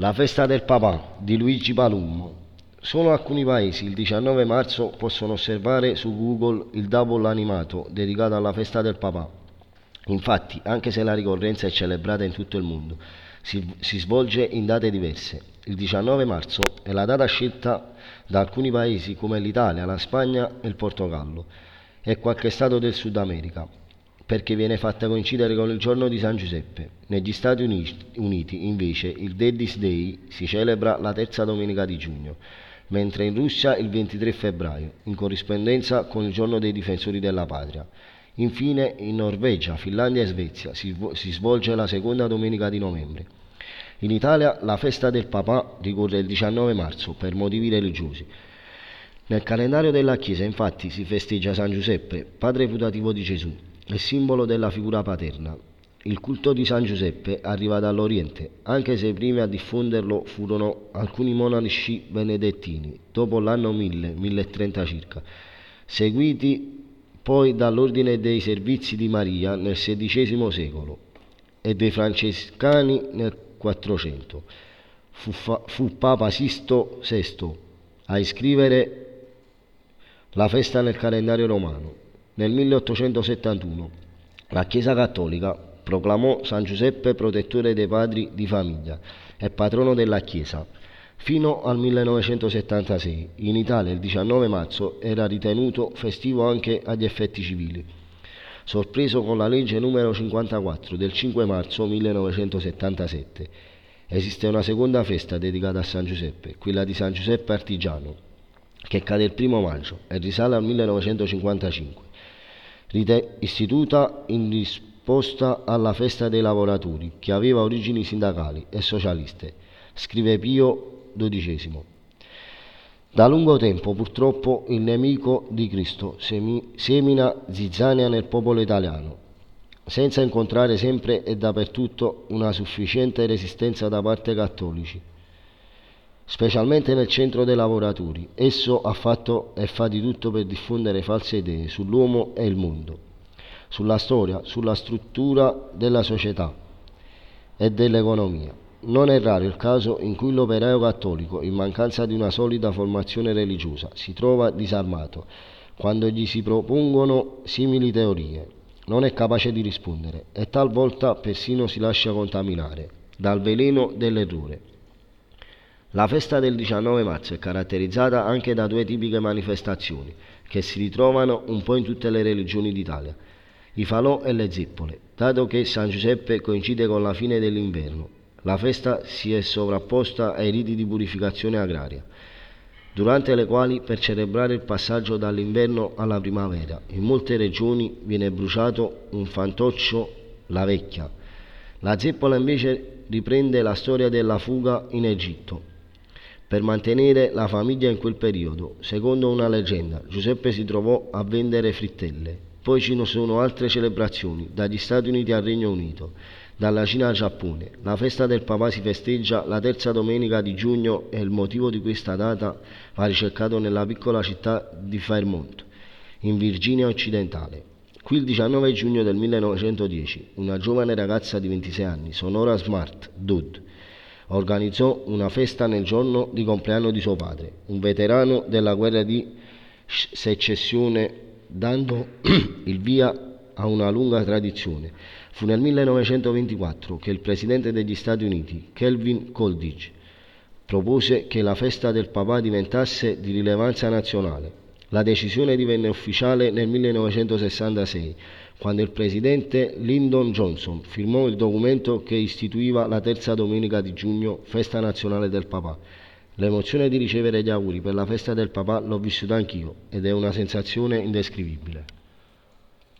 La festa del papà di Luigi Palummo. Solo alcuni paesi il 19 marzo possono osservare su Google il double animato dedicato alla festa del papà. Infatti, anche se la ricorrenza è celebrata in tutto il mondo, si, si svolge in date diverse. Il 19 marzo è la data scelta da alcuni paesi come l'Italia, la Spagna e il Portogallo e qualche stato del Sud America perché viene fatta coincidere con il giorno di San Giuseppe. Negli Stati Uniti, invece, il Daddy's Day si celebra la terza domenica di giugno, mentre in Russia il 23 febbraio, in corrispondenza con il giorno dei difensori della patria. Infine, in Norvegia, Finlandia e Svezia si, si svolge la seconda domenica di novembre. In Italia la festa del papà ricorre il 19 marzo per motivi religiosi. Nel calendario della Chiesa infatti si festeggia San Giuseppe, padre putativo di Gesù, è simbolo della figura paterna. Il culto di San Giuseppe arriva dall'Oriente, anche se i primi a diffonderlo furono alcuni monaci benedettini, dopo l'anno 1000, 1030 circa, seguiti poi dall'Ordine dei Servizi di Maria nel XVI secolo e dei Francescani nel 400. Fu, fa, fu Papa Sisto VI a iscrivere la festa nel calendario romano. Nel 1871 la Chiesa Cattolica proclamò San Giuseppe protettore dei padri di famiglia e patrono della Chiesa. Fino al 1976 in Italia il 19 marzo era ritenuto festivo anche agli effetti civili, sorpreso con la legge numero 54 del 5 marzo 1977. Esiste una seconda festa dedicata a San Giuseppe, quella di San Giuseppe Artigiano, che cade il primo maggio e risale al 1955 istituta in risposta alla festa dei lavoratori, che aveva origini sindacali e socialiste, scrive Pio XII. Da lungo tempo, purtroppo, il nemico di Cristo semina zizzania nel popolo italiano, senza incontrare sempre e dappertutto una sufficiente resistenza da parte cattolici specialmente nel centro dei lavoratori. Esso ha fatto e fa di tutto per diffondere false idee sull'uomo e il mondo, sulla storia, sulla struttura della società e dell'economia. Non è raro il caso in cui l'operaio cattolico, in mancanza di una solida formazione religiosa, si trova disarmato quando gli si propongono simili teorie. Non è capace di rispondere e talvolta persino si lascia contaminare dal veleno dell'errore. La festa del 19 marzo è caratterizzata anche da due tipiche manifestazioni che si ritrovano un po' in tutte le religioni d'Italia, i falò e le zeppole. Dato che San Giuseppe coincide con la fine dell'inverno, la festa si è sovrapposta ai riti di purificazione agraria, durante le quali per celebrare il passaggio dall'inverno alla primavera in molte regioni viene bruciato un fantoccio, la vecchia. La zeppola invece riprende la storia della fuga in Egitto per mantenere la famiglia in quel periodo. Secondo una leggenda, Giuseppe si trovò a vendere frittelle. Poi ci sono altre celebrazioni, dagli Stati Uniti al Regno Unito, dalla Cina al Giappone. La festa del papà si festeggia la terza domenica di giugno e il motivo di questa data va ricercato nella piccola città di Fairmont, in Virginia occidentale. Qui il 19 giugno del 1910, una giovane ragazza di 26 anni, Sonora Smart, Dodd, organizzò una festa nel giorno di compleanno di suo padre, un veterano della guerra di secessione, dando il via a una lunga tradizione. Fu nel 1924 che il presidente degli Stati Uniti, Kelvin Coolidge, propose che la festa del papà diventasse di rilevanza nazionale. La decisione divenne ufficiale nel 1966 quando il presidente Lyndon Johnson firmò il documento che istituiva la terza domenica di giugno, festa nazionale del papà. L'emozione di ricevere gli auguri per la festa del papà l'ho vissuta anch'io ed è una sensazione indescrivibile.